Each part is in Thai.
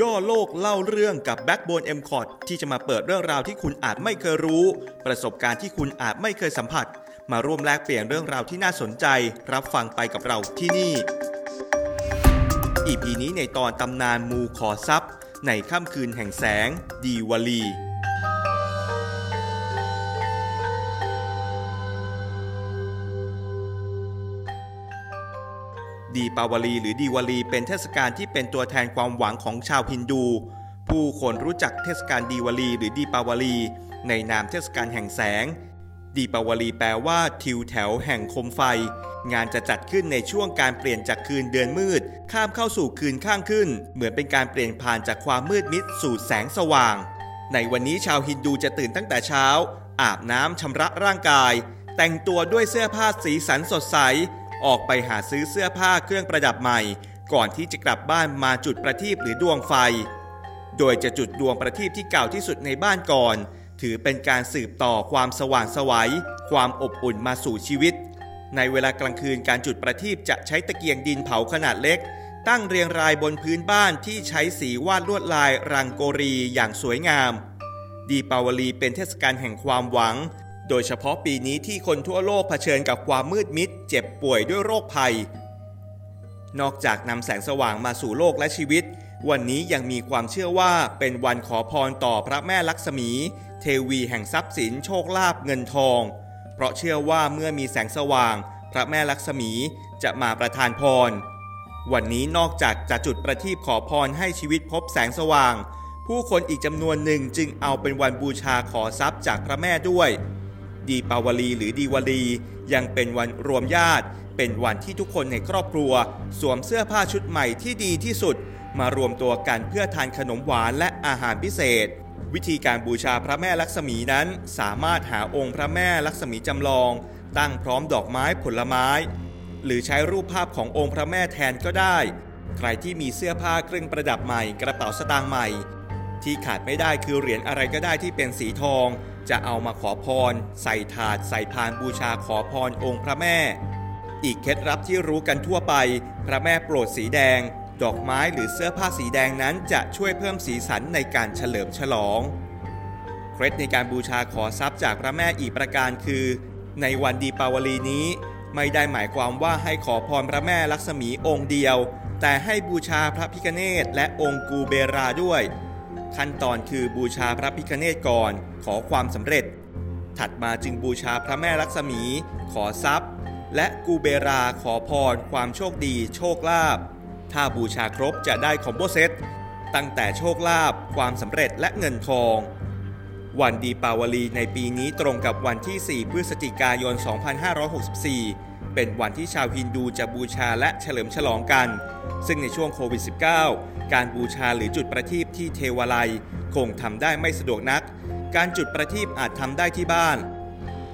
ย่อโลกเล่าเรื่องกับ Backbone m c o t ที่จะมาเปิดเรื่องราวที่คุณอาจไม่เคยรู้ ประสบการณ์ที่คุณอาจไม่เคยสัมผัส มาร่วมแลกเปลี่ยนเรื่องราวที่น่าสนใจ รับฟังไปกับเราที่นี่ อีพีนี้ในตอนตำนานมูขอทรับในค่ำคืนแห่งแสง ดีวลี ดีปาวลีหรือดีวลีเป็นเทศกาลที่เป็นตัวแทนความหวังของชาวฮินดู ผู้คนรู้จักเทศกาลดีวลีหรือดีปาวลี ในนามเทศกาลแห่งแสง ดีปาวลีแปลว่า ทิวแถวแห่งคมไฟ งานจะจัดขึ้นในช่วงการเปลี่ยนจากคืนเดือนมืด ข้ามเข้าสู่คืนข้างขึ้น เหมือนเป็นการเปลี่ยนผ่านจากความมืดมิดสู่แสงสว่าง ในวันนี้ชาวฮินดูจะตื่นตั้งแต่เช้า อาบน้ำชำระร่างกาย แต่งตัวด้วยเสื้อผ้าสีสันสดใส ออกไปหาซื้อเสื้อผ้าเครื่องประดับใหม่ ก่อนที่จะกลับบ้านมาจุดประทีปหรือดวงไฟ โดยจะจุดดวงประทีปที่เก่าที่สุดในบ้านก่อน ถือเป็นการสืบต่อความสว่างสวัยความอบอุ่นมาสู่ชีวิต ในเวลากลางคืนการจุดประทีปจะใช้ตะเกียงดินเผาขนาดเล็ก ตั้งเรียงรายบนพื้นบ้านที่ใช้สีวาดลวดลายรังโกรีอย่างสวยงาม ดีปาวลีเป็นเทศกาลแห่งความหวัง โดยเฉพาะปีนี้ที่คนทั่วโลกเผชิญกับความมืดมิด เจ็บป่วยด้วยโรคภัย นอกจากนำแสงสว่างมาสู่โลกและชีวิต วันนี้ยังมีความเชื่อว่าเป็นวันขอพรต่อพระแม่ลักษมี เทวีแห่งทรัพย์สินโชคลาภเงินทอง เพราะเชื่อว่าเมื่อมีแสงสว่าง พระแม่ลักษมีจะมาประทานพร วันนี้นอกจากจะจุดประทีปขอพรให้ชีวิตพบแสงสว่าง ผู้คนอีกจำนวนหนึ่งจึงเอาเป็นวันบูชาขอทรัพย์จากพระแม่ด้วย ดีปาวลีหรือดีวลี ยังเป็นวันรวมญาติ เป็นวันที่ทุกคนในครอบครัว สวมเสื้อผ้าชุดใหม่ที่ดีที่สุด มารวมตัวกันเพื่อทานขนมหวานและอาหารพิเศษ วิธีการบูชาพระแม่ลักษมีนั้นสามารถหาองค์พระแม่ลักษมีจำลอง ตั้งพร้อมดอกไม้ผลไม้ หรือใช้รูปภาพขององค์พระแม่แทนก็ได้ ใครที่มีเสื้อผ้าเครื่องประดับใหม่ กระเป๋าสตางค์ใหม่ ที่ขาดไม่ได้คือเหรียญอะไรก็ได้ที่เป็นสีทอง จะเอามาขอพร ใส่ถาดใส่พานบูชาขอพรองค์พระแม่ อีกเคล็ดลับที่รู้กันทั่วไป พระแม่โปรดสีแดง ดอกไม้หรือเสื้อผ้าสีแดงนั้นจะช่วยเพิ่มสีสันในการเฉลิมฉลอง เคล็ดในการบูชาขอทรัพย์จากพระแม่อีกประการคือ ในวันดีปาวลีนี้ ไม่ได้หมายความว่าให้ขอพรพระแม่ลักษมีองค์เดียว แต่ให้บูชาพระพิฆเนศและองค์กูเบราด้วย ขั้นตอนคือบูชาพระพิฆเนศก่อน ขอความสำเร็จ ถัดมาจึงบูชาพระแม่ลักษมี ขอทรัพย์ และกูเบราขอพร ความโชคดี โชคลาภถ้าบูชาครบจะได้คอมโบเซตตั้งแต่โชคลาภความสำเร็จและเงินทอง วันดีปาวลีในปีนี้ตรงกับวันที่ 4 พฤศจิกายน 2564 เป็นวันที่ชาวฮินดูจะบูชาและเฉลิมฉลองกัน ซึ่งในช่วงโควิด -19 การบูชาหรือจุดประทีปที่เทวาลัย คงทำได้ไม่สะดวกนัก การจุดประทีปอาจทำได้ที่บ้าน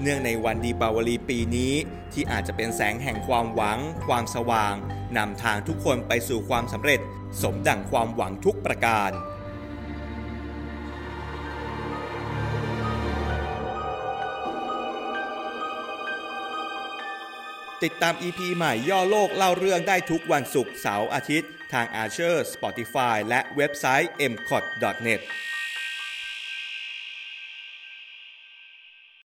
เนื่องในวันดีปาวลีปีนี้ ที่อาจจะเป็นแสงแห่งความหวัง ความสว่างนำทางทุกคนไปสู่ความสำเร็จ สมดั่งความหวังทุกประการ ติดตาม EP ใหม่ย่อโลกเล่าเรื่องได้ทุกวันศุกร์เสาร์อาทิตย์ ทาง Archer Spotify และเว็บไซต์ m c o t n e t